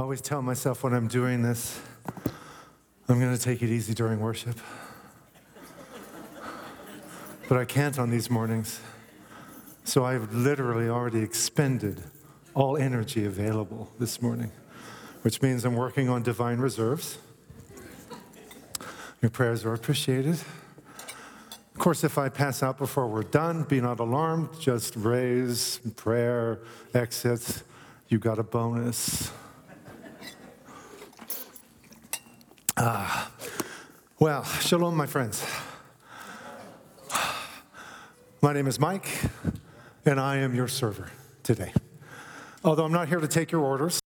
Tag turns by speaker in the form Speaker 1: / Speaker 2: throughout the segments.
Speaker 1: I always tell myself when I'm doing this, I'm going to take it easy during worship. but I can't on these mornings. So I've literally already expended all energy available this morning, which means I'm working on divine reserves. Your prayers are appreciated. Of course, if I pass out before we're done, be not alarmed. Just raise, prayer, exit. You got a bonus. Ah, well, shalom, my friends. My name is Mike, and I am your server today. Although I'm not here to take your orders,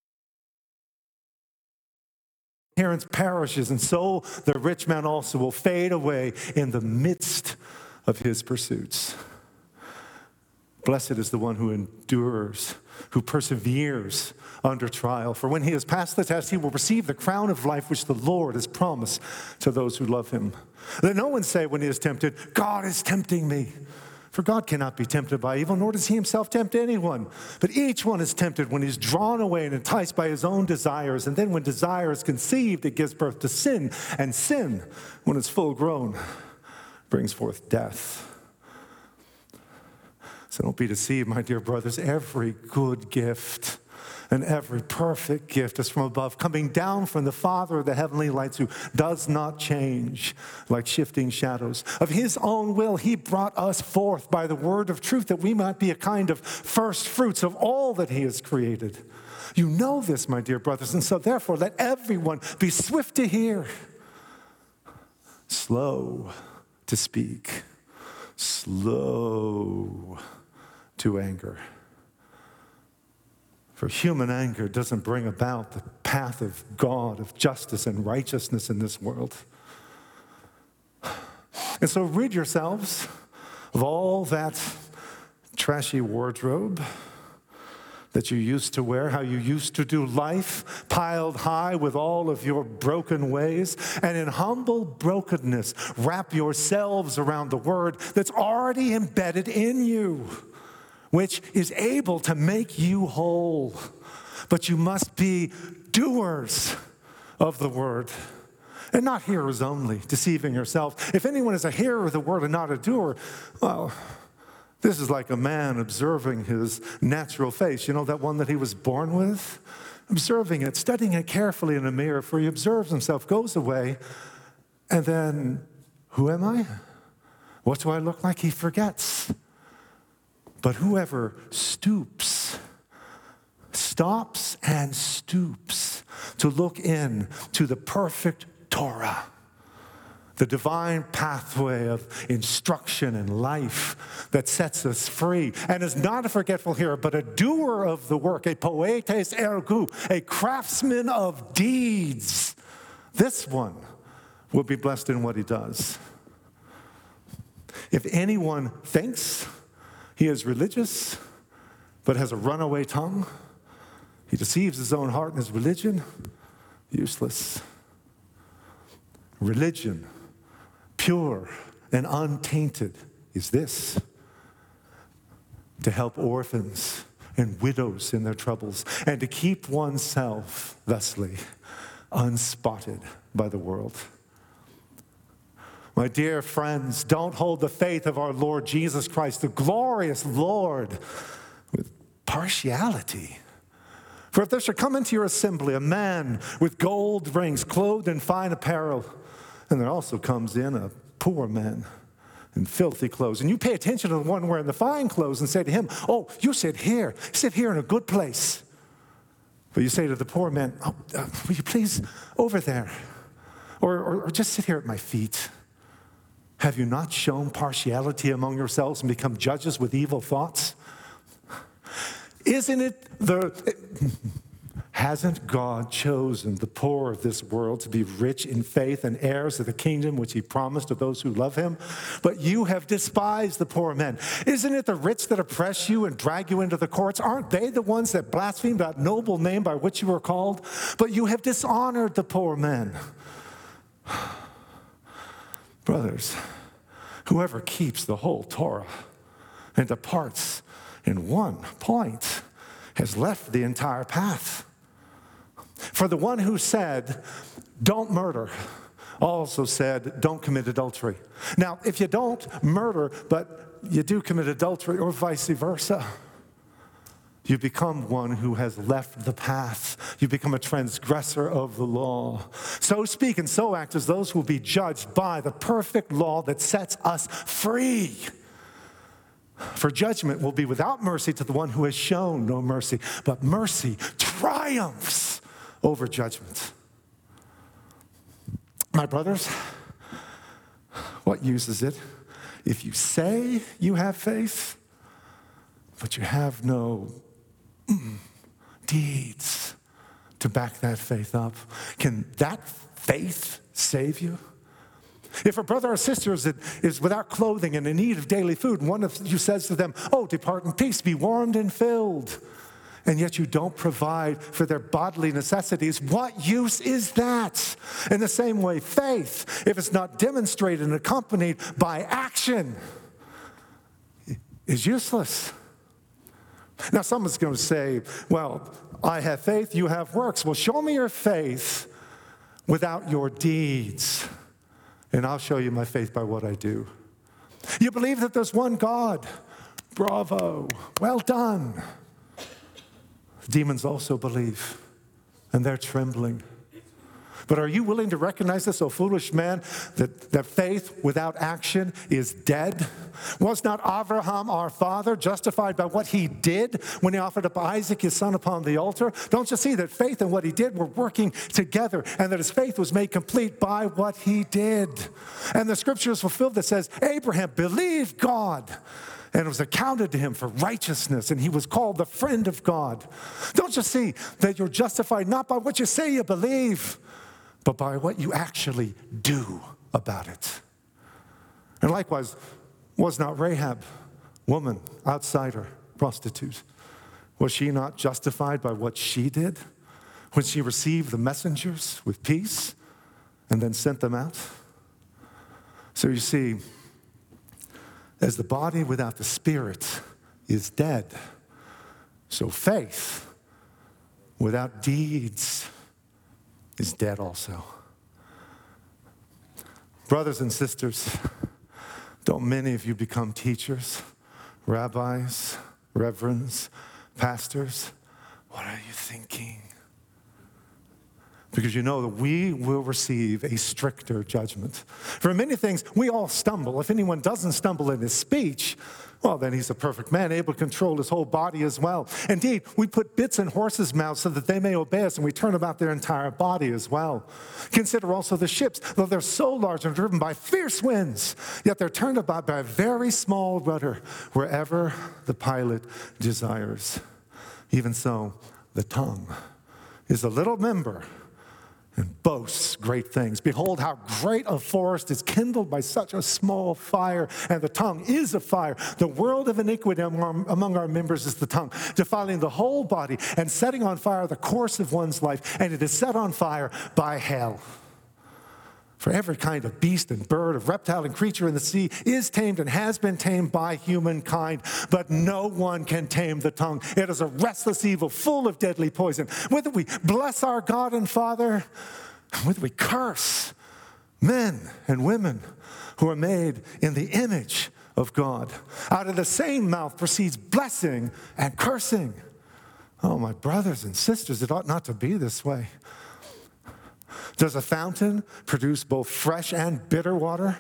Speaker 1: parents perishes, and so the rich man also will fade away in the midst of his pursuits. Blessed is the one who endures, who perseveres under trial. For when he has passed the test, he will receive the crown of life which the Lord has promised to those who love him. Let no one say when he is tempted, God is tempting me. For God cannot be tempted by evil, nor does he himself tempt anyone. But each one is tempted when he's drawn away and enticed by his own desires. And then when desire is conceived, it gives birth to sin. And sin, when it's full grown, brings forth death. So don't be deceived, my dear brothers. Every good gift and every perfect gift is from above, coming down from the Father of the heavenly lights, who does not change like shifting shadows. Of his own will, he brought us forth by the word of truth that we might be a kind of first fruits of all that he has created. You know this, my dear brothers, and so therefore let everyone be swift to hear, slow to speak, slow to anger. For human anger doesn't bring about the path of God, of justice and righteousness in this world. And so rid yourselves of all that trashy wardrobe that you used to wear, how you used to do life, piled high with all of your broken ways, and in humble brokenness, wrap yourselves around the word that's already embedded in you which is able to make you whole. But you must be doers of the word and not hearers only, deceiving yourself. If anyone is a hearer of the word and not a doer, well, this is like a man observing his natural face. You know that one that he was born with? Observing it, studying it carefully in a mirror, for he observes himself, goes away, and then, who am I? What do I look like? He forgets. But whoever stoops, stops and stoops to look in to the perfect Torah, the divine pathway of instruction and life that sets us free and is not a forgetful hearer, but a doer of the work, a poetes ergo, a craftsman of deeds. This one will be blessed in what he does. If anyone thinks, he is religious, but has a runaway tongue. He deceives his own heart and his religion. Useless. Religion, pure and untainted, is this to help orphans and widows in their troubles, and to keep oneself, thusly, unspotted by the world. My dear friends, don't hold the faith of our Lord Jesus Christ, the glorious Lord, with partiality. For if there should come into your assembly a man with gold rings, clothed in fine apparel, and there also comes in a poor man in filthy clothes, and you pay attention to the one wearing the fine clothes and say to him, Oh, you sit here, sit here in a good place. But you say to the poor man, Oh, uh, will you please over there? Or, or, or just sit here at my feet. Have you not shown partiality among yourselves and become judges with evil thoughts? Isn't it the. Hasn't God chosen the poor of this world to be rich in faith and heirs of the kingdom which he promised to those who love him? But you have despised the poor men. Isn't it the rich that oppress you and drag you into the courts? Aren't they the ones that blaspheme that noble name by which you were called? But you have dishonored the poor men. Brothers, whoever keeps the whole Torah and departs in one point has left the entire path. For the one who said, Don't murder, also said, Don't commit adultery. Now, if you don't murder, but you do commit adultery, or vice versa, you become one who has left the path. You become a transgressor of the law. So speak and so act as those who will be judged by the perfect law that sets us free. For judgment will be without mercy to the one who has shown no mercy, but mercy triumphs over judgment. My brothers, what use is it if you say you have faith, but you have no deeds to back that faith up? Can that faith save you? If a brother or sister is, is without clothing and in need of daily food, and one of you says to them, Oh, depart in peace, be warmed and filled and yet you don't provide for their bodily necessities, what use is that? In the same way, faith, if it's not demonstrated and accompanied by action, is useless. Now, someone's going to say, Well, I have faith, you have works. Well, show me your faith without your deeds, and I'll show you my faith by what I do. You believe that there's one God. Bravo. Well done. Demons also believe, and they're trembling. But are you willing to recognize this, O foolish man, that, that faith without action is dead? Was not Abraham, our father, justified by what he did when he offered up Isaac, his son, upon the altar? Don't you see that faith and what he did were working together, and that his faith was made complete by what he did? And the scripture is fulfilled that says, Abraham believed God and it was accounted to him for righteousness, and he was called the friend of God. Don't you see that you're justified not by what you say you believe, but by what you actually do about it? And likewise, was not Rahab, woman, outsider, prostitute, was she not justified by what she did when she received the messengers with peace and then sent them out? So you see, as the body without the spirit is dead, so faith without deeds is dead also. Brothers and sisters, don't many of you become teachers, rabbis, reverends, pastors? What are you thinking? because you know that we will receive a stricter judgment. For many things, we all stumble. If anyone doesn't stumble in his speech, well, then he's a perfect man, able to control his whole body as well. Indeed, we put bits in horses' mouths so that they may obey us, and we turn about their entire body as well. Consider also the ships, though they're so large and driven by fierce winds, yet they're turned about by a very small rudder wherever the pilot desires. Even so, the tongue is a little member and boasts great things. Behold, how great a forest is kindled by such a small fire, and the tongue is a fire. The world of iniquity among our members is the tongue, defiling the whole body and setting on fire the course of one's life, and it is set on fire by hell. For every kind of beast and bird, of reptile and creature in the sea is tamed and has been tamed by humankind, but no one can tame the tongue. It is a restless evil full of deadly poison. Whether we bless our God and Father, whether we curse men and women who are made in the image of God. Out of the same mouth proceeds blessing and cursing. Oh, my brothers and sisters, it ought not to be this way. Does a fountain produce both fresh and bitter water?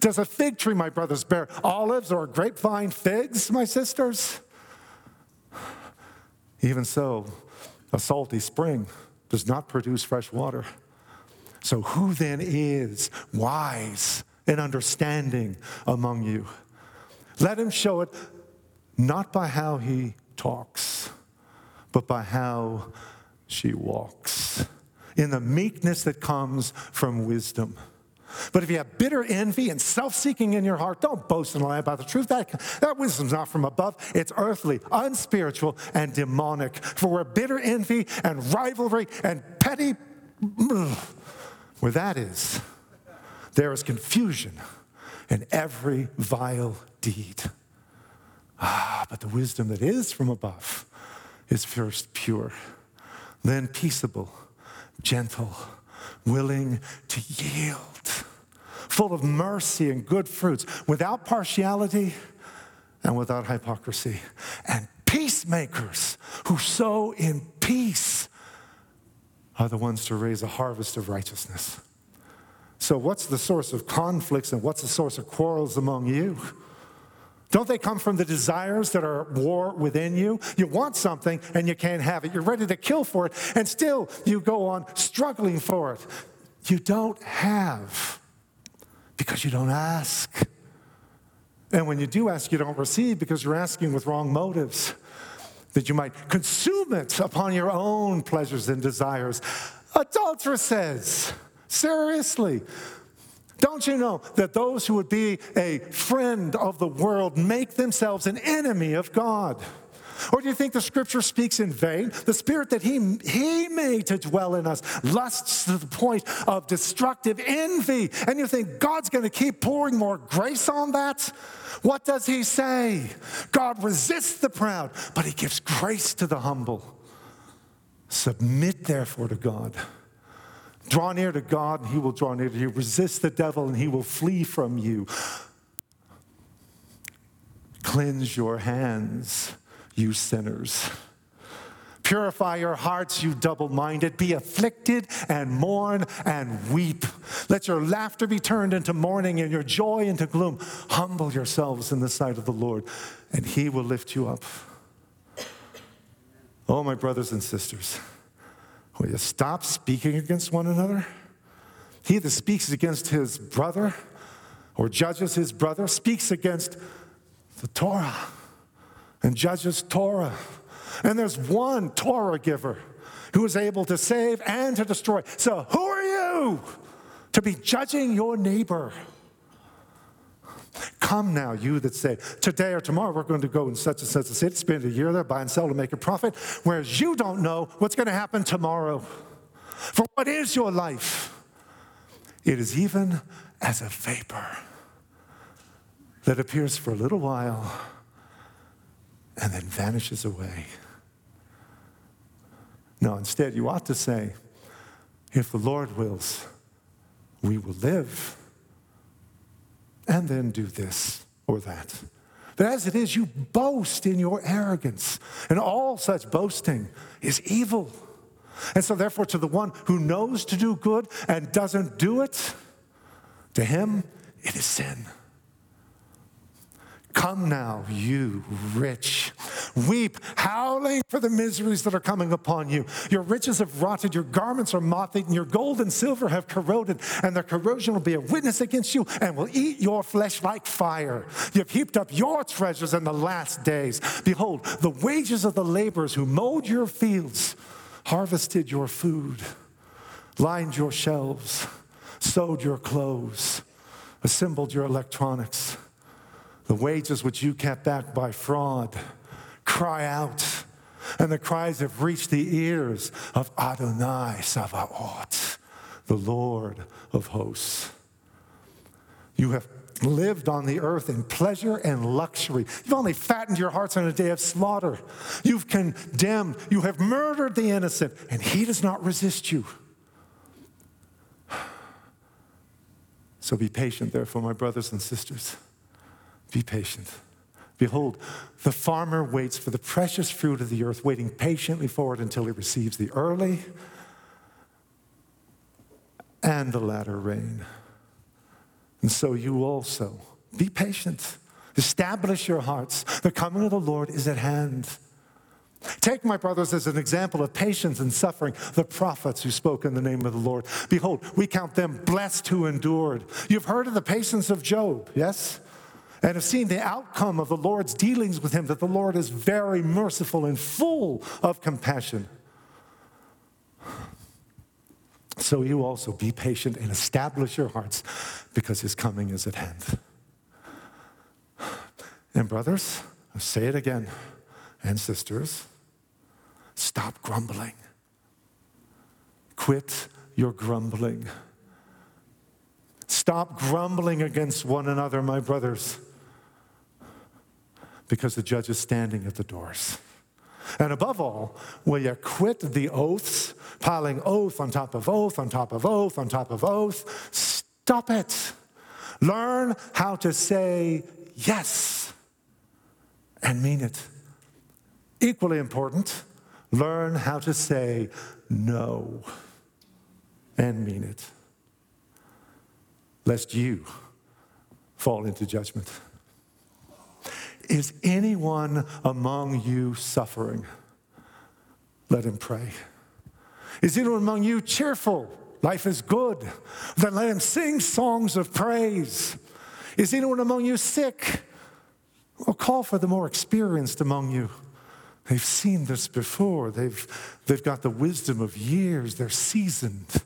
Speaker 1: Does a fig tree, my brothers, bear olives or grapevine figs, my sisters? Even so, a salty spring does not produce fresh water. So, who then is wise and understanding among you? Let him show it not by how he talks, but by how she walks, in the meekness that comes from wisdom. But if you have bitter envy and self seeking in your heart, don't boast and lie about the truth. That, that wisdom's not from above, it's earthly, unspiritual, and demonic. For where bitter envy and rivalry and petty, where that is, there is confusion in every vile deed. Ah, but the wisdom that is from above is first pure, then peaceable, gentle, willing to yield, full of mercy and good fruits, without partiality and without hypocrisy, and peacemakers who sow in peace are the ones to raise a harvest of righteousness. So, what's the source of conflicts and what's the source of quarrels among you? Don't they come from the desires that are at war within you? You want something and you can't have it. You're ready to kill for it, and still you go on struggling for it. You don't have because you don't ask. And when you do ask, you don't receive because you're asking with wrong motives, that you might consume it upon your own pleasures and desires. Adulteress says, seriously, don't you know that those who would be a friend of the world make themselves an enemy of God? Or do you think the scripture speaks in vain? The spirit that he, he made to dwell in us lusts to the point of destructive envy. And you think God's going to keep pouring more grace on that? What does he say? God resists the proud, but he gives grace to the humble. Submit therefore to God. Draw near to God, and he will draw near to you. Resist the devil, and he will flee from you. Cleanse your hands, you sinners. Purify your hearts, you double minded. Be afflicted and mourn and weep. Let your laughter be turned into mourning and your joy into gloom. Humble yourselves in the sight of the Lord, and he will lift you up. Oh, my brothers and sisters. Will you stop speaking against one another? He that speaks against his brother or judges his brother speaks against the Torah and judges Torah. And there's one Torah giver who is able to save and to destroy. So, who are you to be judging your neighbor? Come now, you that say, today or tomorrow we're going to go in such and such a city, spend a year there, buy and sell to make a profit, whereas you don't know what's going to happen tomorrow. For what is your life? It is even as a vapor that appears for a little while and then vanishes away. No, instead, you ought to say, if the Lord wills, we will live and then do this or that. But as it is, you boast in your arrogance, and all such boasting is evil. And so, therefore, to the one who knows to do good and doesn't do it, to him it is sin. Come now, you rich. Weep, howling for the miseries that are coming upon you. Your riches have rotted, your garments are moth eaten, your gold and silver have corroded, and their corrosion will be a witness against you and will eat your flesh like fire. You've heaped up your treasures in the last days. Behold, the wages of the laborers who mowed your fields, harvested your food, lined your shelves, sewed your clothes, assembled your electronics the wages which you kept back by fraud cry out. And the cries have reached the ears of Adonai Savaot, the Lord of hosts. You have lived on the earth in pleasure and luxury. You've only fattened your hearts on a day of slaughter. You've condemned, you have murdered the innocent, and he does not resist you. So be patient, therefore, my brothers and sisters. Be patient. Behold, the farmer waits for the precious fruit of the earth, waiting patiently for it until he receives the early and the latter rain. And so you also be patient. Establish your hearts. The coming of the Lord is at hand. Take, my brothers, as an example of patience and suffering, the prophets who spoke in the name of the Lord. Behold, we count them blessed who endured. You've heard of the patience of Job, yes? And have seen the outcome of the Lord's dealings with him, that the Lord is very merciful and full of compassion. So you also be patient and establish your hearts because his coming is at hand. And, brothers, I'll say it again, and sisters, stop grumbling. Quit your grumbling. Stop grumbling against one another, my brothers, because the judge is standing at the doors. And above all, will you quit the oaths, piling oath on top of oath on top of oath on top of oath? Stop it. Learn how to say yes and mean it. Equally important, learn how to say no and mean it, lest you fall into judgment. Is anyone among you suffering? Let him pray. Is anyone among you cheerful? Life is good. Then let him sing songs of praise. Is anyone among you sick? Well, call for the more experienced among you. They've seen this before. They've, they've got the wisdom of years. They're seasoned.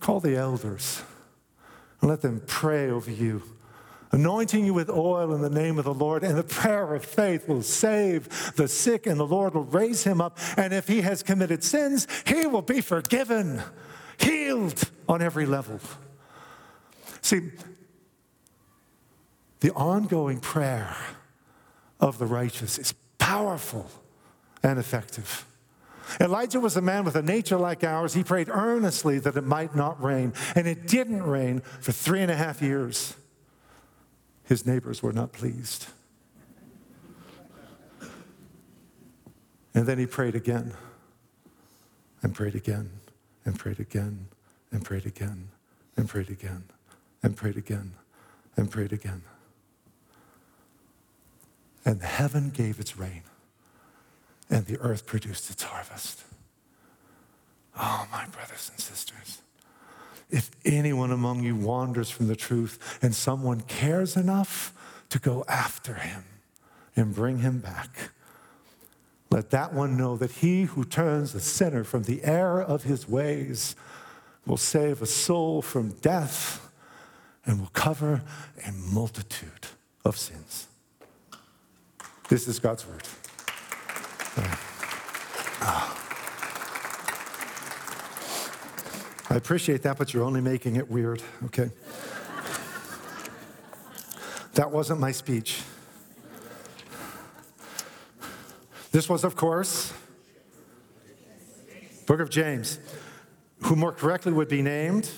Speaker 1: Call the elders and let them pray over you anointing you with oil in the name of the Lord, and the prayer of faith will save the sick, and the Lord will raise him up. And if he has committed sins, he will be forgiven, healed on every level. See, the ongoing prayer of the righteous is powerful and effective. Elijah was a man with a nature like ours. He prayed earnestly that it might not rain, and it didn't rain for three and a half years. His neighbors were not pleased. And then he prayed again, and prayed again, and prayed again, and prayed again, and prayed again, and prayed again, and prayed again. And heaven gave its rain, and the earth produced its harvest. Oh, my brothers and sisters. If anyone among you wanders from the truth and someone cares enough to go after him and bring him back, let that one know that he who turns a sinner from the error of his ways will save a soul from death and will cover a multitude of sins. This is God's word. Uh, uh. I appreciate that, but you're only making it weird, okay? that wasn't my speech. This was, of course, Book of James, who more correctly would be named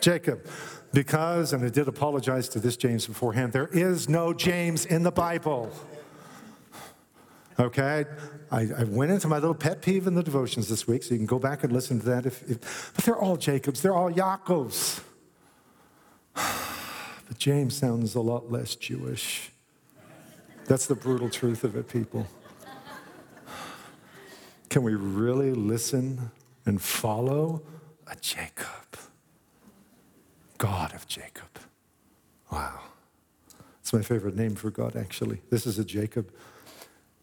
Speaker 1: Jacob. Because, and I did apologize to this James beforehand, there is no James in the Bible. Okay, I, I, went into my little pet peeve in the devotions this week, so you can go back and listen to that. If, if, but they're all Jacobs, they're all Yaakobs. But James sounds a lot less Jewish. That's the brutal truth of it, people. Can we really listen and follow a Jacob? God of Jacob. Wow. It's my favorite name for God, actually. This is a Jacob.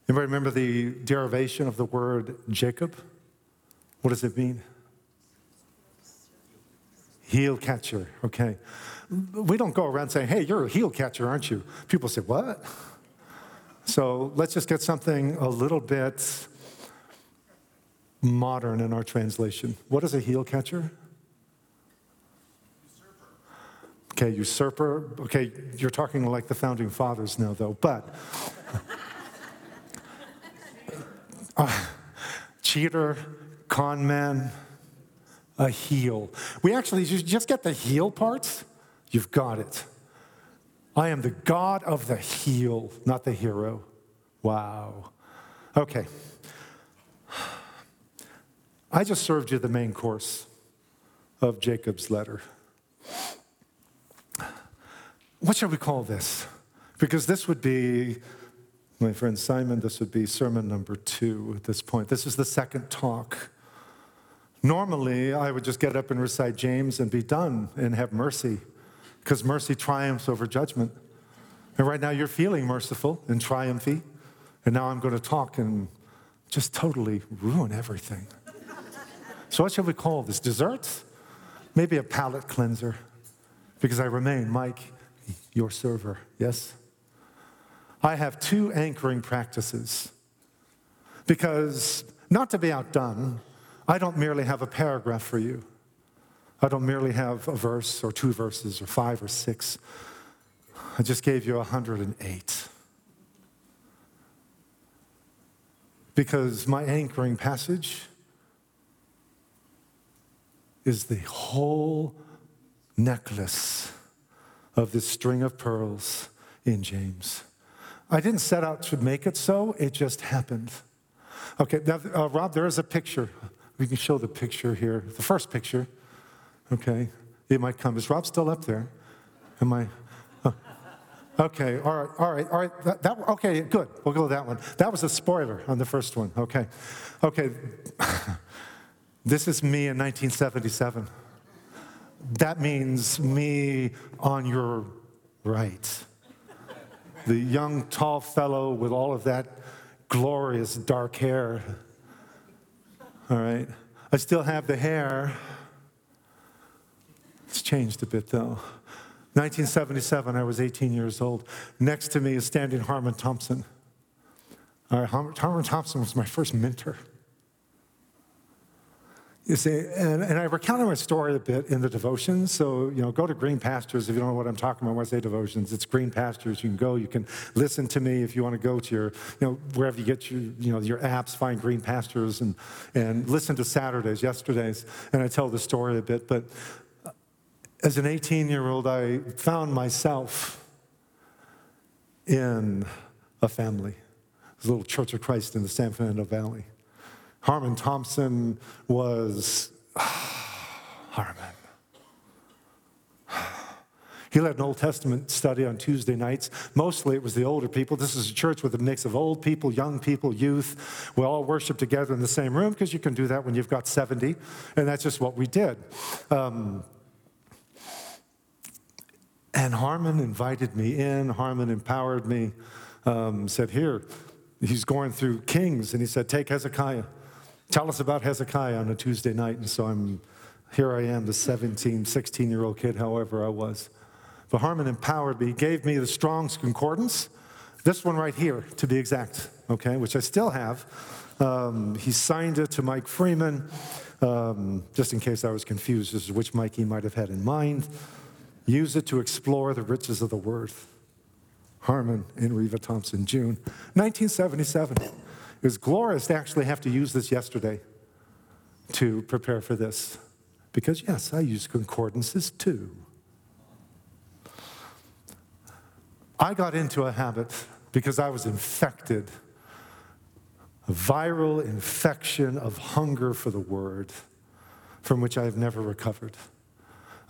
Speaker 1: Anybody remember the derivation of the word Jacob? What does it mean? Heel catcher, okay. We don't go around saying, hey, you're a heel catcher, aren't you? People say, what? So let's just get something a little bit modern in our translation. What is a heel catcher? Usurper. Okay, usurper. Okay, you're talking like the founding fathers now, though, but uh, cheater, con man, a heel. We actually just get the heel parts, you've got it. I am the God of the heel, not the hero. Wow. Okay. I just served you the main course of Jacob's letter. What shall we call this? Because this would be my friend Simon, this would be sermon number two at this point. This is the second talk. Normally, I would just get up and recite James and be done and have mercy, because mercy triumphs over judgment. And right now you're feeling merciful and triumphy. And now I'm going to talk and just totally ruin everything. So, what shall we call this? Desserts? Maybe a palate cleanser. Because I remain Mike, your server. Yes? I have two anchoring practices. Because, not to be outdone, I don't merely have a paragraph for you. I don't merely have a verse or two verses or five or six. I just gave you 108. Because my anchoring passage is the whole necklace of this string of pearls in James. I didn't set out to make it so, it just happened. Okay, now, uh, Rob, there is a picture. We can show the picture here, the first picture. Okay, it might come. Is Rob still up there? Am I? Okay, all right, all right, all right. That, that, okay, good. We'll go with that one. That was a spoiler on the first one. Okay, okay. this is me in 1977. That means me on your right. The young, tall fellow with all of that glorious dark hair. All right. I still have the hair. It's changed a bit though. 1977, I was 18 years old. Next to me is standing Harmon Thompson. Uh, Harmon Thompson was my first mentor. You see, and, and I recounted my story a bit in the devotions. So, you know, go to Green Pastures if you don't know what I'm talking about when I say devotions. It's Green Pastures. You can go, you can listen to me if you want to go to your, you know, wherever you get your, you know, your apps, find Green Pastures and, and listen to Saturdays, yesterdays. And I tell the story a bit. But uh, as an 18 year old, I found myself in a family, a little Church of Christ in the San Fernando Valley. Harmon Thompson was Harmon. He led an Old Testament study on Tuesday nights. Mostly it was the older people. This is a church with a mix of old people, young people, youth. We all worship together in the same room because you can do that when you've got 70. And that's just what we did. Um, and Harmon invited me in. Harmon empowered me, um, said, Here, he's going through Kings, and he said, Take Hezekiah. Tell us about Hezekiah on a Tuesday night. And so I'm here I am, the 17, 16 year old kid, however I was. But Harmon empowered me, he gave me the Strong's Concordance, this one right here, to be exact, okay, which I still have. Um, he signed it to Mike Freeman, um, just in case I was confused as to which Mike he might have had in mind. Use it to explore the riches of the Word. Harmon and Reva Thompson, June 1977. It was glorious to actually have to use this yesterday to prepare for this. Because, yes, I use concordances too. I got into a habit because I was infected, a viral infection of hunger for the Word from which I have never recovered.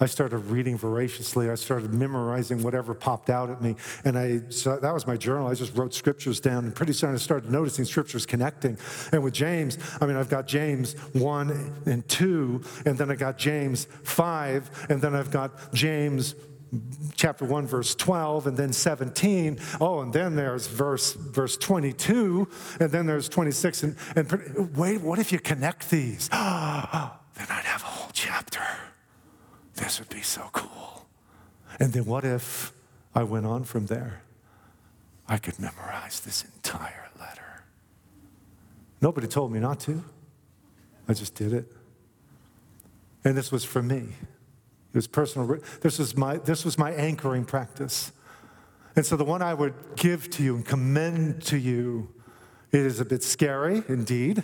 Speaker 1: I started reading voraciously. I started memorizing whatever popped out at me. And I, so that was my journal. I just wrote scriptures down. And pretty soon I started noticing scriptures connecting. And with James, I mean, I've got James 1 and 2, and then I got James 5, and then I've got James chapter 1 verse 12 and then 17 oh and then there's verse verse 22 and then there's 26 and, and wait what if you connect these then i'd have a whole chapter this would be so cool. And then what if I went on from there? I could memorize this entire letter. Nobody told me not to. I just did it. And this was for me. It was personal. This was my, this was my anchoring practice. And so the one I would give to you and commend to you, it is a bit scary indeed,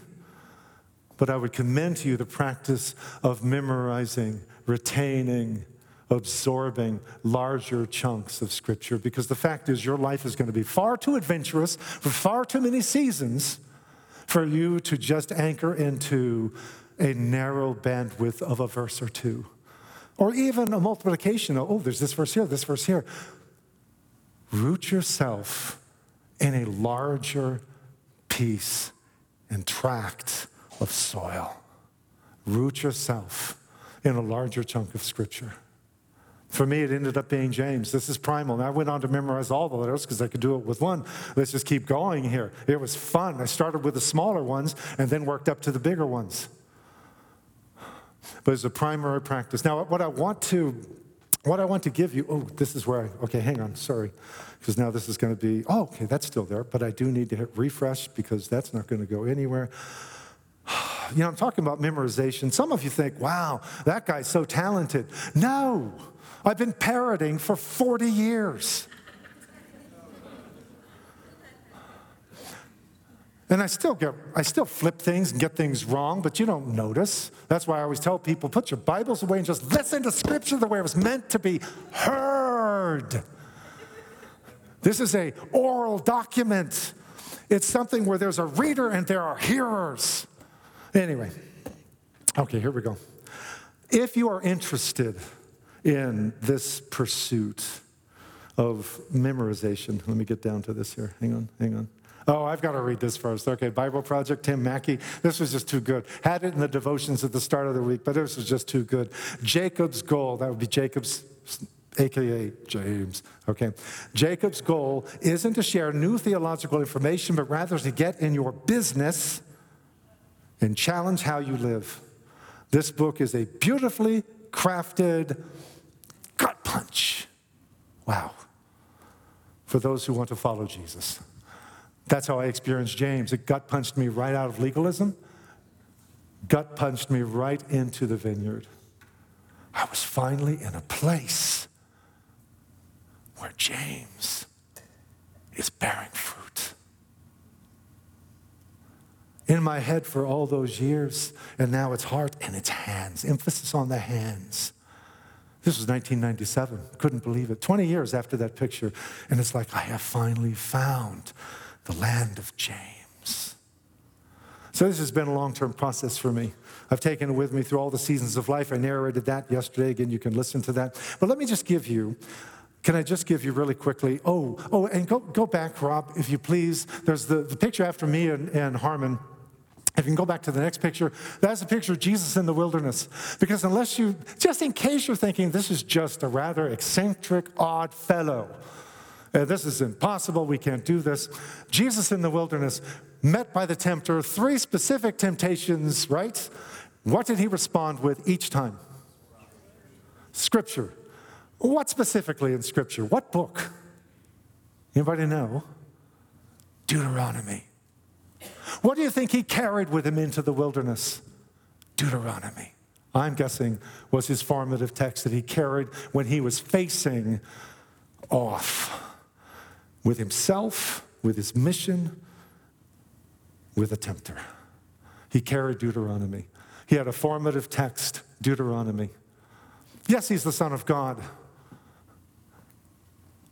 Speaker 1: but I would commend to you the practice of memorizing retaining, absorbing larger chunks of Scripture because the fact is, your life is going to be far too adventurous for far too many seasons for you to just anchor into a narrow bandwidth of a verse or two. Or even a multiplication of, oh, there's this verse here, this verse here. Root yourself in a larger piece and tract of soil. Root yourself in a larger chunk of Scripture. For me, it ended up being James. This is primal. And I went on to memorize all the letters because I could do it with one. Let's just keep going here. It was fun. I started with the smaller ones and then worked up to the bigger ones. But it's a primary practice. Now, what I want to what I want to give you, oh, this is where I, okay, hang on, sorry, because now this is going to be, oh, okay, that's still there, but I do need to hit refresh because that's not going to go anywhere. You know, I'm talking about memorization. Some of you think, wow, that guy's so talented. No, I've been parroting for 40 years. And I still get, I still flip things and get things wrong, but you don't notice. That's why I always tell people, put your Bibles away and just listen to Scripture the way it was meant to be heard. This is a oral document. It's something where there's a reader and there are hearers. Anyway, okay, here we go. If you are interested in this pursuit of memorization. Let me get down to this here. Hang on, hang on. Oh, I've got to read this first. Okay, Bible Project, Tim Mackie. This was just too good. Had it in the devotions at the start of the week, but this was just too good. Jacob's goal, that would be Jacob's, AKA James. Okay. Jacob's goal isn't to share new theological information, but rather to get in your business and challenge how you live. This book is a beautifully crafted gut punch. Wow. For those who want to follow Jesus. That's how I experienced James. It gut punched me right out of legalism, gut punched me right into the vineyard. I was finally in a place where James is bearing fruit. In my head for all those years, and now it's heart and it's hands. Emphasis on the hands. This was 1997. Couldn't believe it. 20 years after that picture. And it's like, I have finally found the land of James. So this has been a long term process for me. I've taken it with me through all the seasons of life. I narrated that yesterday. Again, you can listen to that. But let me just give you can I just give you really quickly? Oh, oh, and go, go back, Rob, if you please. There's the, the picture after me and, and Harmon. If you can go back to the next picture, that's a picture of Jesus in the wilderness. Because unless you, just in case you're thinking this is just a rather eccentric, odd fellow, uh, this is impossible, we can't do this. Jesus in the wilderness, met by the tempter, three specific temptations, right? What did he respond with each time? Scripture. What specifically in Scripture? What book? Anybody know? Deuteronomy. What do you think he carried with him into the wilderness? Deuteronomy. I'm guessing was his formative text that he carried when he was facing off with himself, with his mission, with a tempter. He carried Deuteronomy. He had a formative text, Deuteronomy. Yes, he's the Son of God.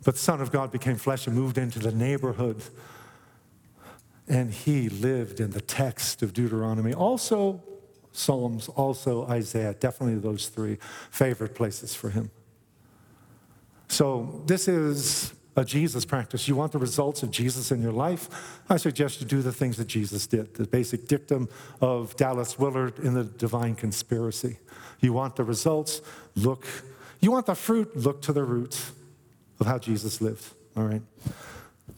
Speaker 1: But the Son of God became flesh and moved into the neighborhood and he lived in the text of Deuteronomy. Also, Psalms, also Isaiah, definitely those three favorite places for him. So, this is a Jesus practice. You want the results of Jesus in your life? I suggest you do the things that Jesus did, the basic dictum of Dallas Willard in the Divine Conspiracy. You want the results? Look. You want the fruit? Look to the roots of how Jesus lived, all right?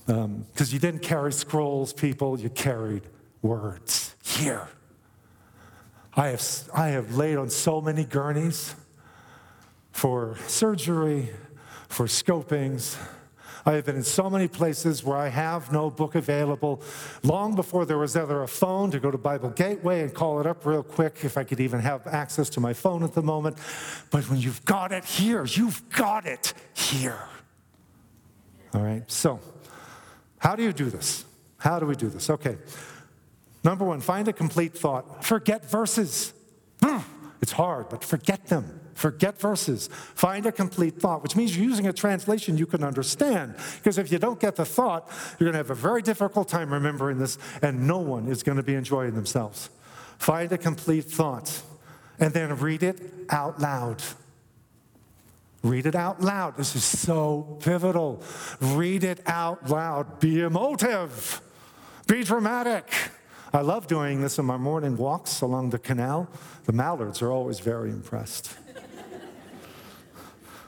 Speaker 1: Because um, you didn't carry scrolls, people, you carried words. Here. I have, I have laid on so many gurneys for surgery, for scopings. I have been in so many places where I have no book available. Long before there was ever a phone to go to Bible Gateway and call it up real quick, if I could even have access to my phone at the moment. But when you've got it here, you've got it here. All right, so how do you do this? How do we do this? Okay. Number one, find a complete thought. Forget verses. Hmm. It's hard, but forget them. Forget verses. Find a complete thought, which means you're using a translation you can understand. Because if you don't get the thought, you're going to have a very difficult time remembering this, and no one is going to be enjoying themselves. Find a complete thought, and then read it out loud. Read it out loud. This is so pivotal. Read it out loud. Be emotive. Be dramatic. I love doing this in my morning walks along the canal. The mallards are always very impressed.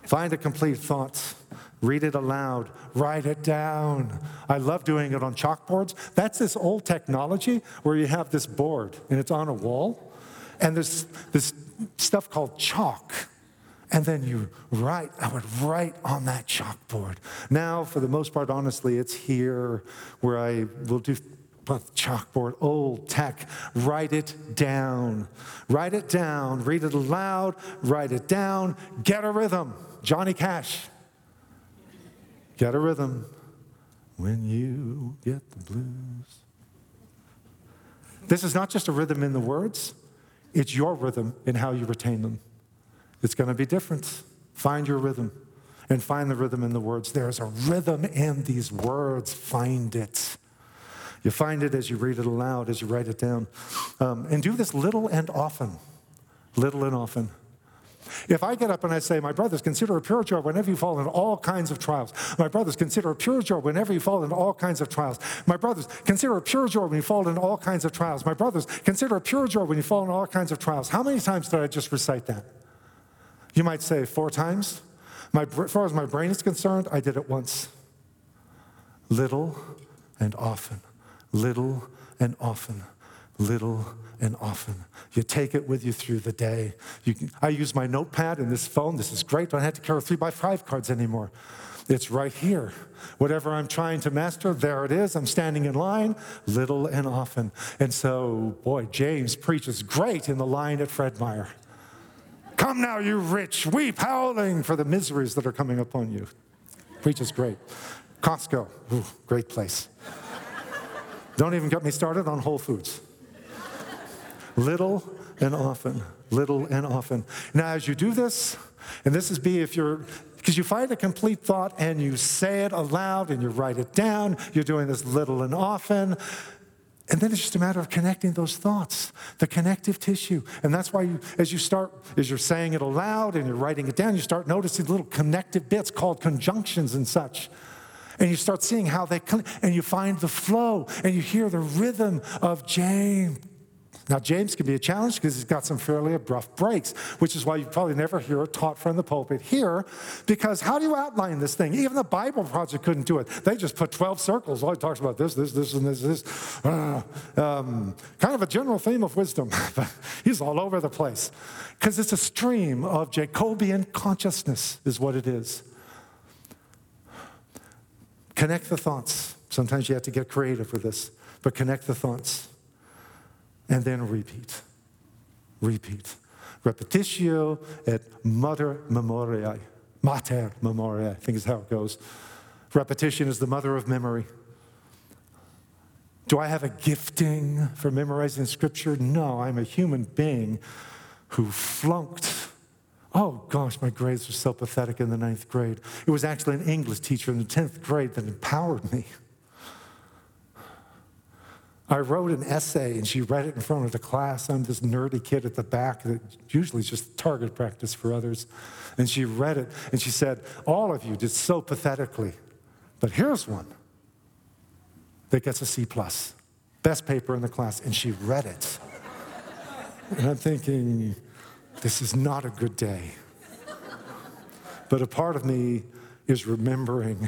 Speaker 1: Find a complete thought. Read it aloud. Write it down. I love doing it on chalkboards. That's this old technology where you have this board and it's on a wall, and there's this stuff called chalk. And then you write, I would write on that chalkboard. Now, for the most part, honestly, it's here where I will do chalkboard, old tech. Write it down. Write it down. Read it aloud. Write it down. Get a rhythm. Johnny Cash. Get a rhythm when you get the blues. This is not just a rhythm in the words, it's your rhythm in how you retain them. It's going to be different. Find your rhythm and find the rhythm in the words. There's a rhythm in these words. Find it. You find it as you read it aloud, as you write it down. Um, and do this little and often. Little and often. If I get up and I say, My brothers, consider a pure joy whenever you fall into all kinds of trials. My brothers, consider a pure joy whenever you fall into all kinds of trials. My brothers, consider a pure joy when you fall into all kinds of trials. My brothers, consider a pure joy when you fall into all kinds of trials. How many times did I just recite that? You might say four times. My, as far as my brain is concerned, I did it once. Little and often, little and often, little and often. You take it with you through the day. Can, I use my notepad and this phone. This is great. I don't have to carry three by five cards anymore. It's right here. Whatever I'm trying to master, there it is. I'm standing in line, little and often. And so, boy, James preaches great in the line at Fred Meyer. Come now, you rich, weep howling for the miseries that are coming upon you. Preaches great. Costco, ooh, great place. Don't even get me started on Whole Foods. Little and often, little and often. Now, as you do this, and this is B if you're, because you find a complete thought and you say it aloud and you write it down, you're doing this little and often. And then it's just a matter of connecting those thoughts, the connective tissue. And that's why you, as you start, as you're saying it aloud and you're writing it down, you start noticing little connective bits called conjunctions and such. And you start seeing how they, and you find the flow and you hear the rhythm of James now, James can be a challenge because he's got some fairly abrupt breaks, which is why you probably never hear it taught from the pulpit here. Because how do you outline this thing? Even the Bible Project couldn't do it. They just put 12 circles. All he talks about this, this, this, and this, this. Uh, um, kind of a general theme of wisdom, but he's all over the place. Because it's a stream of Jacobian consciousness, is what it is. Connect the thoughts. Sometimes you have to get creative with this, but connect the thoughts and then repeat. Repeat. Repetitio et mater memoriae. Mater memoriae, I think is how it goes. Repetition is the mother of memory. Do I have a gifting for memorizing scripture? No, I'm a human being who flunked. Oh gosh, my grades were so pathetic in the ninth grade. It was actually an English teacher in the 10th grade that empowered me. I wrote an essay and she read it in front of the class. I'm this nerdy kid at the back that usually is just target practice for others. And she read it and she said, All of you did so pathetically, but here's one that gets a C plus, best paper in the class. And she read it. and I'm thinking, This is not a good day. But a part of me is remembering,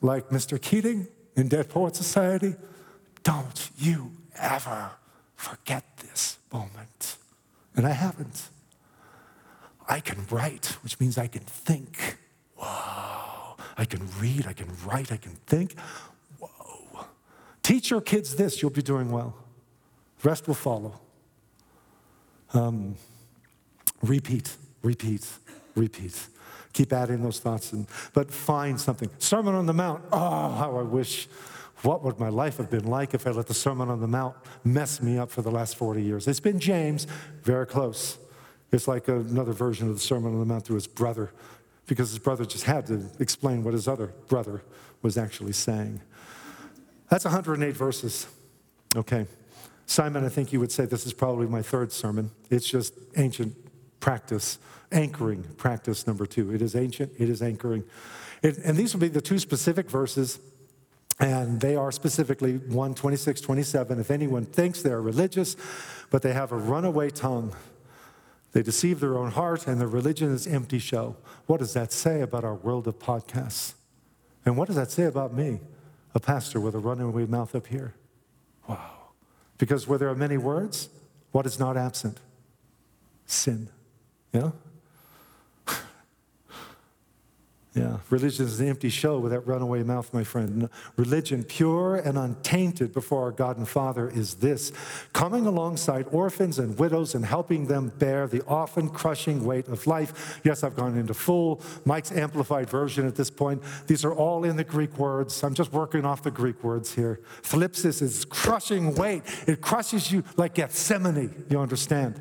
Speaker 1: like Mr. Keating in Dead Poet Society, don't you ever forget this moment. And I haven't. I can write, which means I can think. Whoa. I can read, I can write, I can think. Whoa. Teach your kids this, you'll be doing well. rest will follow. Um, repeat, repeat, repeat. Keep adding those thoughts, in, but find something. Sermon on the Mount. Oh, how I wish what would my life have been like if I let the Sermon on the Mount mess me up for the last 40 years? It's been James, very close. It's like another version of the Sermon on the Mount through his brother, because his brother just had to explain what his other brother was actually saying. That's 108 verses. Okay. Simon, I think you would say this is probably my third sermon. It's just ancient practice, anchoring practice number two. It is ancient, it is anchoring. It, and these will be the two specific verses and they are specifically 1 26, 27. If anyone thinks they're religious, but they have a runaway tongue, They deceive their own heart, and their religion is empty show. What does that say about our world of podcasts? And what does that say about me, a pastor with a runaway mouth up here? Wow. Because where there are many words, what is not absent? Sin. Yeah? Yeah, religion is an empty show with that runaway mouth, my friend. Religion, pure and untainted before our God and Father, is this coming alongside orphans and widows and helping them bear the often crushing weight of life. Yes, I've gone into full Mike's amplified version at this point. These are all in the Greek words. I'm just working off the Greek words here. Thlipsis is crushing weight, it crushes you like Gethsemane, you understand?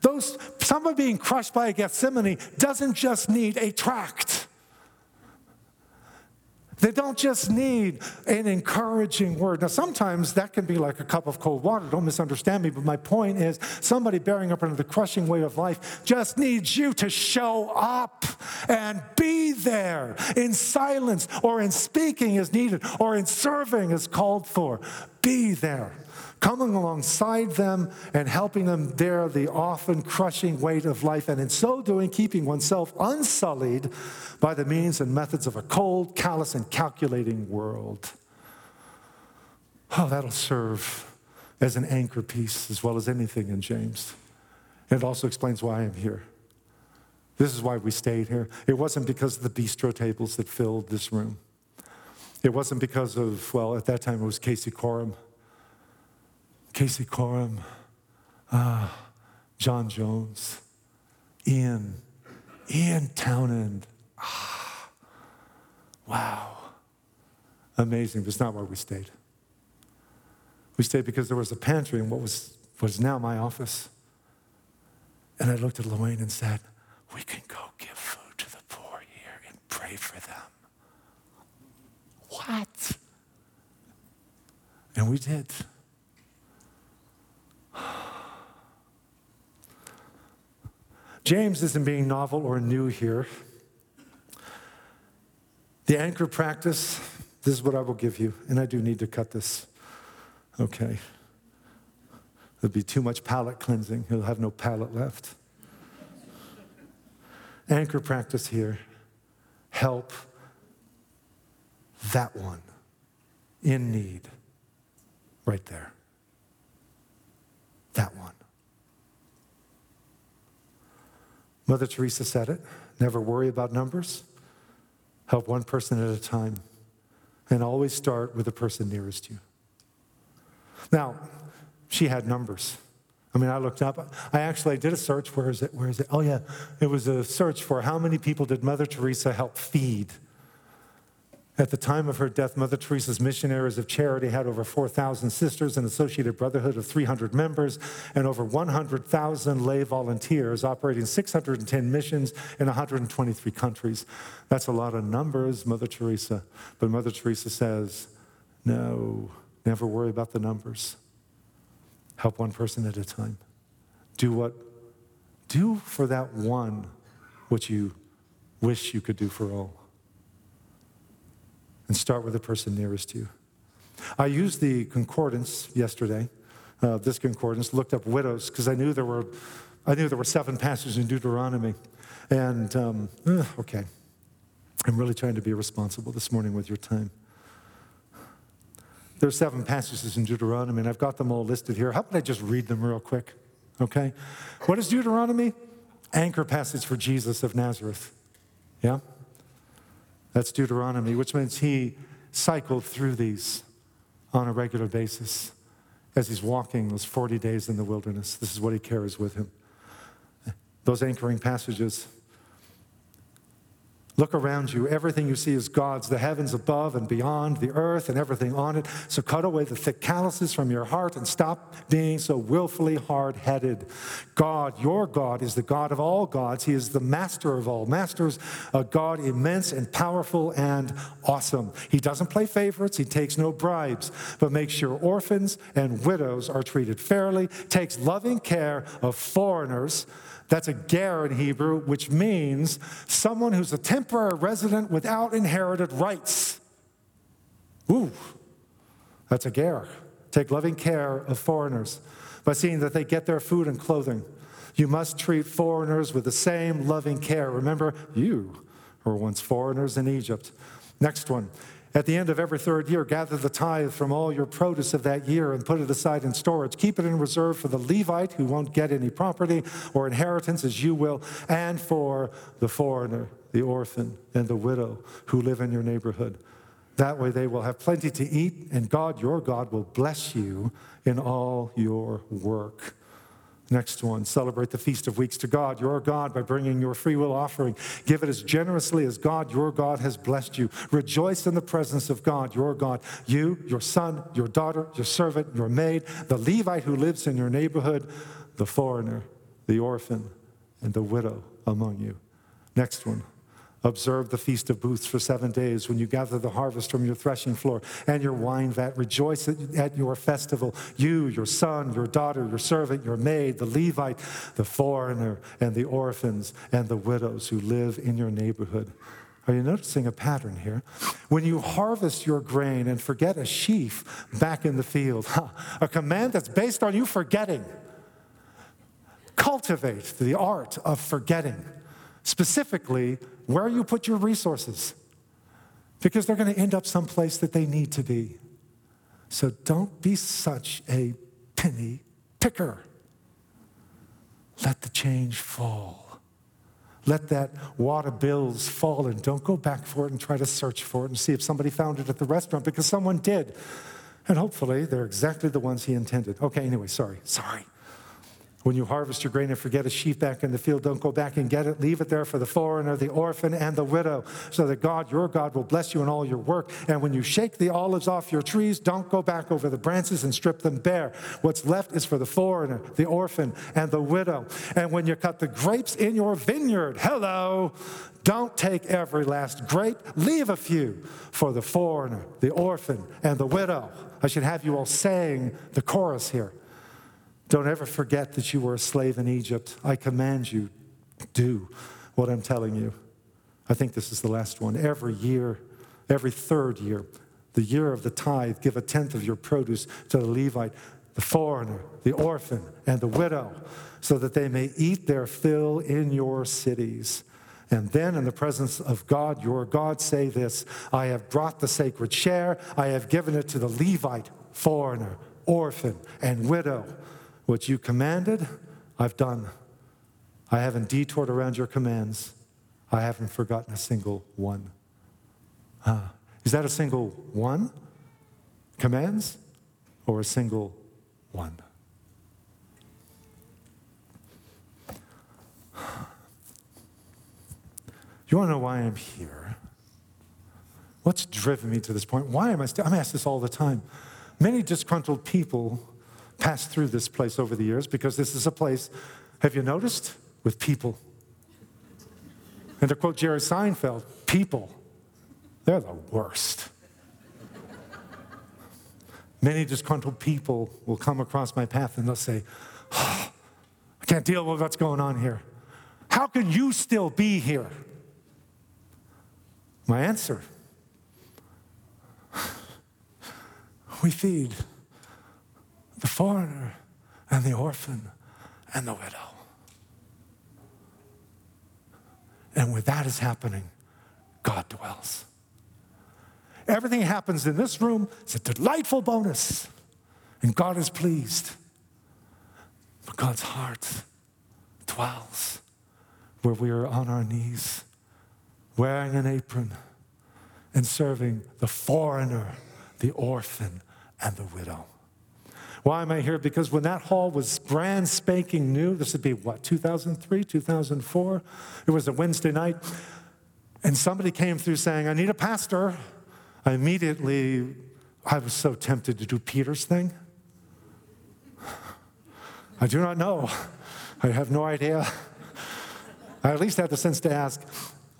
Speaker 1: Those, someone being crushed by a Gethsemane doesn't just need a tract. They don't just need an encouraging word. Now, sometimes that can be like a cup of cold water. Don't misunderstand me, but my point is somebody bearing up under the crushing weight of life just needs you to show up and be there in silence or in speaking as needed or in serving as called for. Be there coming alongside them and helping them bear the often crushing weight of life, and in so doing, keeping oneself unsullied by the means and methods of a cold, callous, and calculating world. Oh, that'll serve as an anchor piece as well as anything in James. And it also explains why I'm here. This is why we stayed here. It wasn't because of the bistro tables that filled this room. It wasn't because of, well, at that time it was Casey Coram. Casey Coram, ah, John Jones, Ian, Ian Townend. Ah, wow. Amazing. But it's not where we stayed. We stayed because there was a pantry in what was, was now my office. And I looked at Lorraine and said, We can go give food to the poor here and pray for them. What? And we did. James isn't being novel or new here. The anchor practice, this is what I will give you, and I do need to cut this. Okay. There'll be too much palate cleansing. He'll have no palate left. Anchor practice here. Help that one in need right there. That one. Mother Teresa said it never worry about numbers, help one person at a time, and always start with the person nearest you. Now, she had numbers. I mean, I looked up. I actually did a search. Where is it? Where is it? Oh, yeah. It was a search for how many people did Mother Teresa help feed at the time of her death, Mother Teresa's missionaries of charity had over 4,000 sisters, an associated brotherhood of 300 members, and over 100,000 lay volunteers operating 610 missions in 123 countries. That's a lot of numbers, Mother Teresa. But Mother Teresa says, no, never worry about the numbers. Help one person at a time. Do what, do for that one what you wish you could do for all and start with the person nearest to you. I used the concordance yesterday, uh, this concordance, looked up widows because I knew there were, I knew there were seven passages in Deuteronomy, and um, uh, okay, I'm really trying to be responsible this morning with your time. There are seven passages in Deuteronomy, and I've got them all listed here. How about I just read them real quick? Okay, what is Deuteronomy? Anchor passage for Jesus of Nazareth. Yeah. That's Deuteronomy, which means he cycled through these on a regular basis as he's walking those 40 days in the wilderness. This is what he carries with him. Those anchoring passages Look around you. Everything you see is God's, the heavens above and beyond, the earth and everything on it. So cut away the thick calluses from your heart and stop being so willfully hard headed. God, your God, is the God of all gods. He is the master of all masters, a God immense and powerful and awesome. He doesn't play favorites, he takes no bribes, but makes sure orphans and widows are treated fairly, takes loving care of foreigners that's a ger in Hebrew, which means someone who's a temporary resident without inherited rights. Ooh, that's a ger. Take loving care of foreigners by seeing that they get their food and clothing. You must treat foreigners with the same loving care. Remember, you were once foreigners in Egypt. Next one. At the end of every third year, gather the tithe from all your produce of that year and put it aside in storage. Keep it in reserve for the Levite who won't get any property or inheritance as you will, and for the foreigner, the orphan, and the widow who live in your neighborhood. That way they will have plenty to eat, and God, your God, will bless you in all your work. Next one, celebrate the Feast of Weeks to God, your God, by bringing your free will offering. Give it as generously as God, your God, has blessed you. Rejoice in the presence of God, your God. You, your son, your daughter, your servant, your maid, the Levite who lives in your neighborhood, the foreigner, the orphan, and the widow among you. Next one, Observe the Feast of Booths for seven days when you gather the harvest from your threshing floor and your wine vat. Rejoice at your festival, you, your son, your daughter, your servant, your maid, the Levite, the foreigner, and the orphans and the widows who live in your neighborhood. Are you noticing a pattern here? When you harvest your grain and forget a sheaf back in the field, a command that's based on you forgetting. Cultivate the art of forgetting. Specifically, where you put your resources, because they're going to end up someplace that they need to be. So don't be such a penny picker. Let the change fall. Let that water bills fall and don't go back for it and try to search for it and see if somebody found it at the restaurant because someone did. And hopefully they're exactly the ones he intended. Okay, anyway, sorry, sorry. When you harvest your grain and forget a sheaf back in the field, don't go back and get it. Leave it there for the foreigner, the orphan, and the widow, so that God, your God, will bless you in all your work. And when you shake the olives off your trees, don't go back over the branches and strip them bare. What's left is for the foreigner, the orphan, and the widow. And when you cut the grapes in your vineyard, hello, don't take every last grape, leave a few for the foreigner, the orphan, and the widow. I should have you all saying the chorus here. Don't ever forget that you were a slave in Egypt. I command you, do what I'm telling you. I think this is the last one. Every year, every third year, the year of the tithe, give a tenth of your produce to the Levite, the foreigner, the orphan, and the widow, so that they may eat their fill in your cities. And then, in the presence of God, your God, say this I have brought the sacred share, I have given it to the Levite, foreigner, orphan, and widow what you commanded, I've done. I haven't detoured around your commands. I haven't forgotten a single one. Ah, is that a single one? Commands? Or a single one? You want to know why I'm here? What's driven me to this point? Why am I still? I'm asked this all the time. Many disgruntled people passed through this place over the years because this is a place, have you noticed, with people. And to quote Jerry Seinfeld, people, they're the worst. Many disgruntled people will come across my path and they'll say, oh, I can't deal with what's going on here. How can you still be here? My answer we feed the foreigner and the orphan and the widow. And when that is happening, God dwells. Everything happens in this room is a delightful bonus, and God is pleased. But God's heart dwells where we are on our knees, wearing an apron, and serving the foreigner, the orphan, and the widow. Why am I here? Because when that hall was brand spanking new, this would be what, 2003, 2004? It was a Wednesday night, and somebody came through saying, I need a pastor. I immediately, I was so tempted to do Peter's thing. I do not know. I have no idea. I at least had the sense to ask,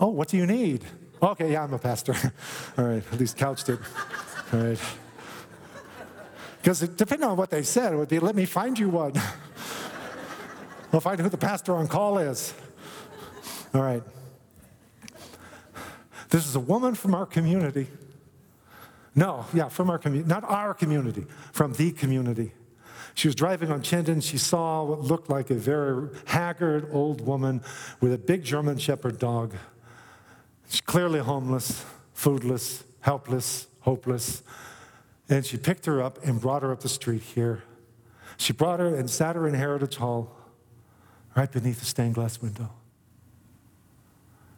Speaker 1: Oh, what do you need? Okay, yeah, I'm a pastor. All right, at least couched it. All right. Because depending on what they said, it would be, let me find you one. we'll find who the pastor on call is. All right. This is a woman from our community. No, yeah, from our community, not our community, from the community. She was driving on Chinden. She saw what looked like a very haggard old woman with a big German Shepherd dog. She's clearly homeless, foodless, helpless, hopeless. And she picked her up and brought her up the street here. She brought her and sat her in Heritage Hall, right beneath the stained glass window.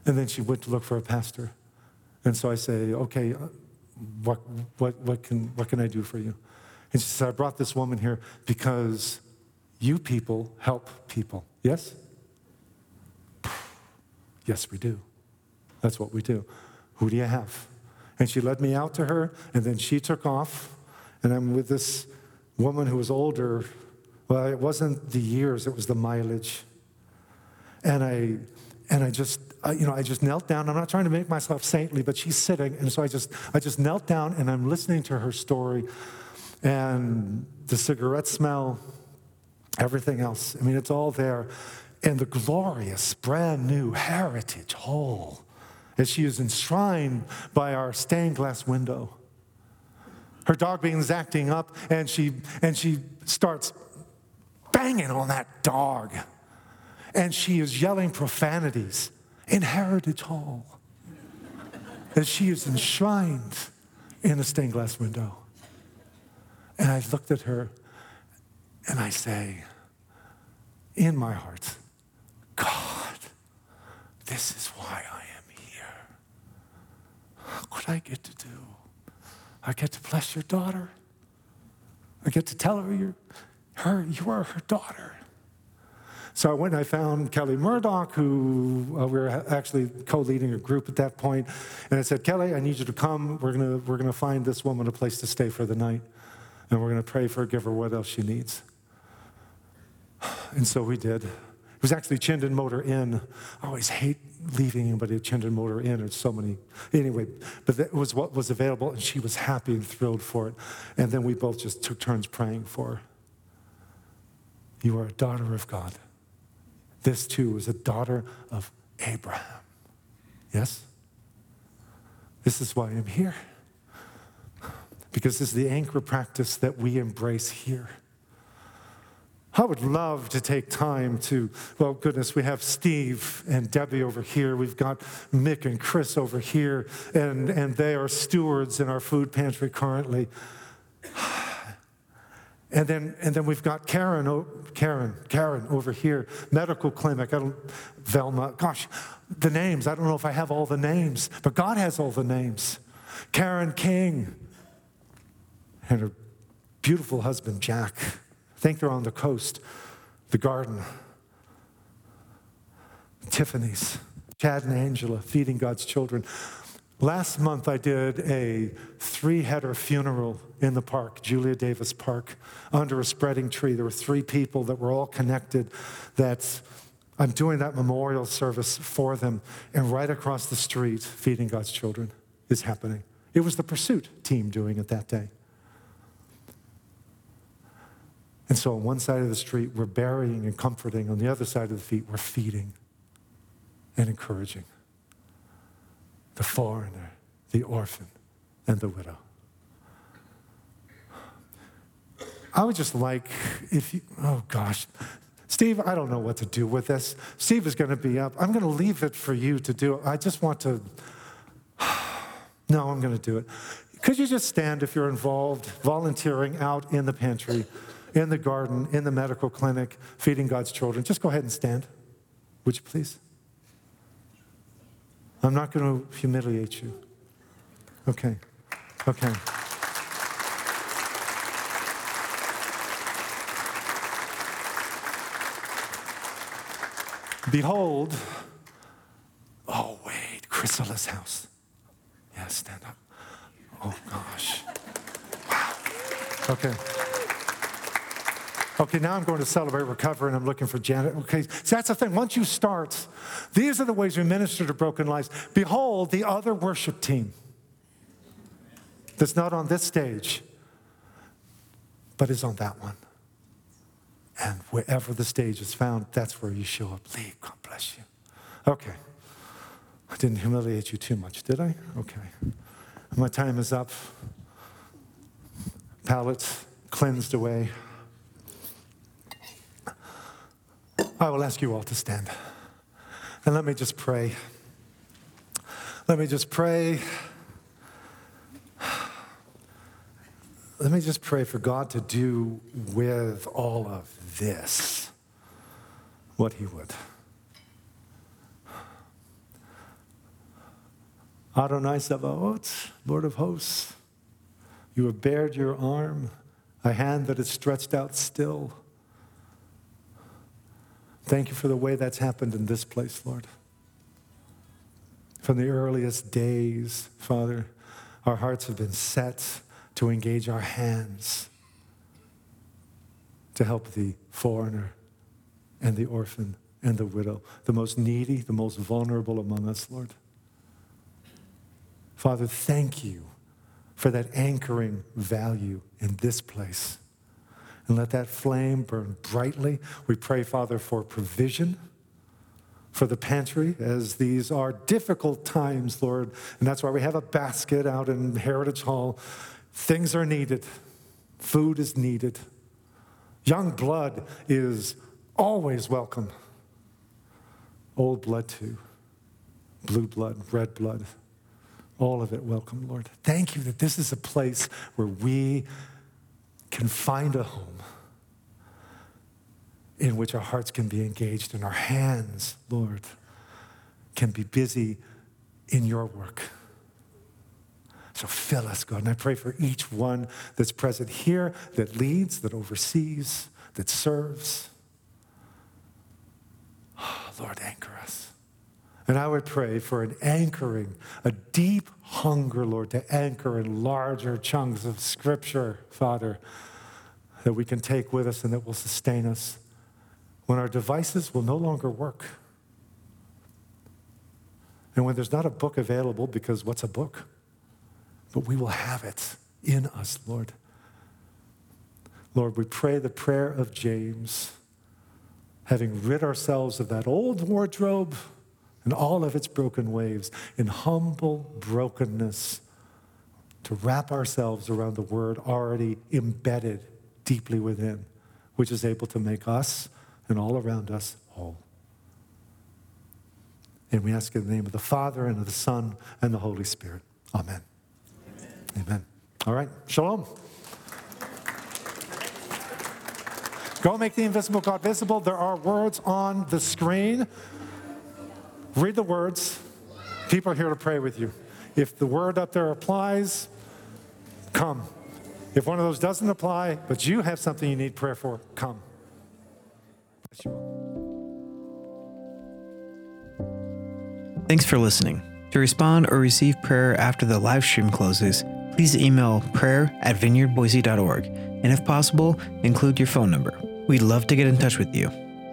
Speaker 1: And then she went to look for a pastor. And so I say, okay, uh, what, what, what, can, what can I do for you? And she said, I brought this woman here because you people help people. Yes? Yes, we do. That's what we do. Who do you have? And she led me out to her, and then she took off. And I'm with this woman who was older. Well, it wasn't the years, it was the mileage. And I, and I just, I, you know, I just knelt down. I'm not trying to make myself saintly, but she's sitting, and so I just, I just knelt down and I'm listening to her story, and the cigarette smell, everything else. I mean, it's all there, and the glorious, brand new heritage hall as she is enshrined by our stained glass window. Her dog begins acting up, and she and she starts banging on that dog, and she is yelling profanities in Heritage Hall as she is enshrined in a stained glass window. And I looked at her and I say, in my heart, God, this is why. What I get to do? I get to bless your daughter. I get to tell her you're her, you are her daughter. So I went and I found Kelly Murdoch, who uh, we were actually co-leading a group at that point, and I said, Kelly, I need you to come. We're gonna we're gonna find this woman a place to stay for the night, and we're gonna pray for her, give her what else she needs. And so we did. It was actually Chinden Motor Inn. I always hate leaving anybody at Chinden Motor Inn. There's so many. Anyway, but that was what was available, and she was happy and thrilled for it. And then we both just took turns praying for her. You are a daughter of God. This too is a daughter of Abraham. Yes? This is why I'm here. Because this is the anchor practice that we embrace here. I would love to take time to, well, goodness, we have Steve and Debbie over here. We've got Mick and Chris over here, and, and they are stewards in our food pantry currently. And then, and then we've got Karen, oh, Karen, Karen over here, medical clinic. I don't, Velma, gosh, the names. I don't know if I have all the names, but God has all the names. Karen King and her beautiful husband, Jack. Think they're on the coast, the garden. Tiffany's, Chad and Angela, feeding God's children. Last month, I did a three header funeral in the park, Julia Davis Park, under a spreading tree. There were three people that were all connected. That I'm doing that memorial service for them. And right across the street, feeding God's children is happening. It was the Pursuit team doing it that day. And so on one side of the street, we're burying and comforting. On the other side of the feet, we're feeding and encouraging the foreigner, the orphan, and the widow. I would just like, if you, oh gosh, Steve, I don't know what to do with this. Steve is going to be up. I'm going to leave it for you to do. I just want to, no, I'm going to do it. Could you just stand if you're involved, volunteering out in the pantry? In the garden, in the medical clinic, feeding God's children. Just go ahead and stand. Would you please? I'm not going to humiliate you. Okay. Okay. Behold, oh, wait, Chrysalis house. Yeah, stand up. Oh, gosh. Wow. Okay. Okay, now I'm going to celebrate recovery and I'm looking for Janet. Okay, so that's the thing. Once you start, these are the ways we minister to broken lives. Behold, the other worship team that's not on this stage, but is on that one. And wherever the stage is found, that's where you show up. Leave. God bless you. Okay. I didn't humiliate you too much, did I? Okay. My time is up. Palates cleansed away. I will ask you all to stand. And let me just pray. Let me just pray. Let me just pray for God to do with all of this what He would. Adonai Sabaoth, Lord of hosts, you have bared your arm, a hand that is stretched out still. Thank you for the way that's happened in this place, Lord. From the earliest days, Father, our hearts have been set to engage our hands to help the foreigner and the orphan and the widow, the most needy, the most vulnerable among us, Lord. Father, thank you for that anchoring value in this place. And let that flame burn brightly. We pray, Father, for provision for the pantry as these are difficult times, Lord. And that's why we have a basket out in Heritage Hall. Things are needed, food is needed. Young blood is always welcome. Old blood, too. Blue blood, red blood, all of it welcome, Lord. Thank you that this is a place where we can find a home in which our hearts can be engaged and our hands, Lord, can be busy in your work. So fill us, God. And I pray for each one that's present here, that leads, that oversees, that serves. Oh, Lord, anchor us. And I would pray for an anchoring, a deep hunger, Lord, to anchor in larger chunks of Scripture, Father, that we can take with us and that will sustain us when our devices will no longer work. And when there's not a book available, because what's a book? But we will have it in us, Lord. Lord, we pray the prayer of James, having rid ourselves of that old wardrobe and all of its broken waves in humble brokenness to wrap ourselves around the word already embedded deeply within, which is able to make us and all around us whole. And we ask in the name of the Father and of the Son and the Holy Spirit. Amen. Amen. Amen. All right. Shalom. Go make the invisible God visible. There are words on the screen. Read the words. People are here to pray with you. If the word up there applies, come. If one of those doesn't apply, but you have something you need prayer for, come.
Speaker 2: Thanks for listening. To respond or receive prayer after the live stream closes, please email prayer at vineyardboise.org and if possible, include your phone number. We'd love to get in touch with you.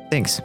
Speaker 2: Thanks.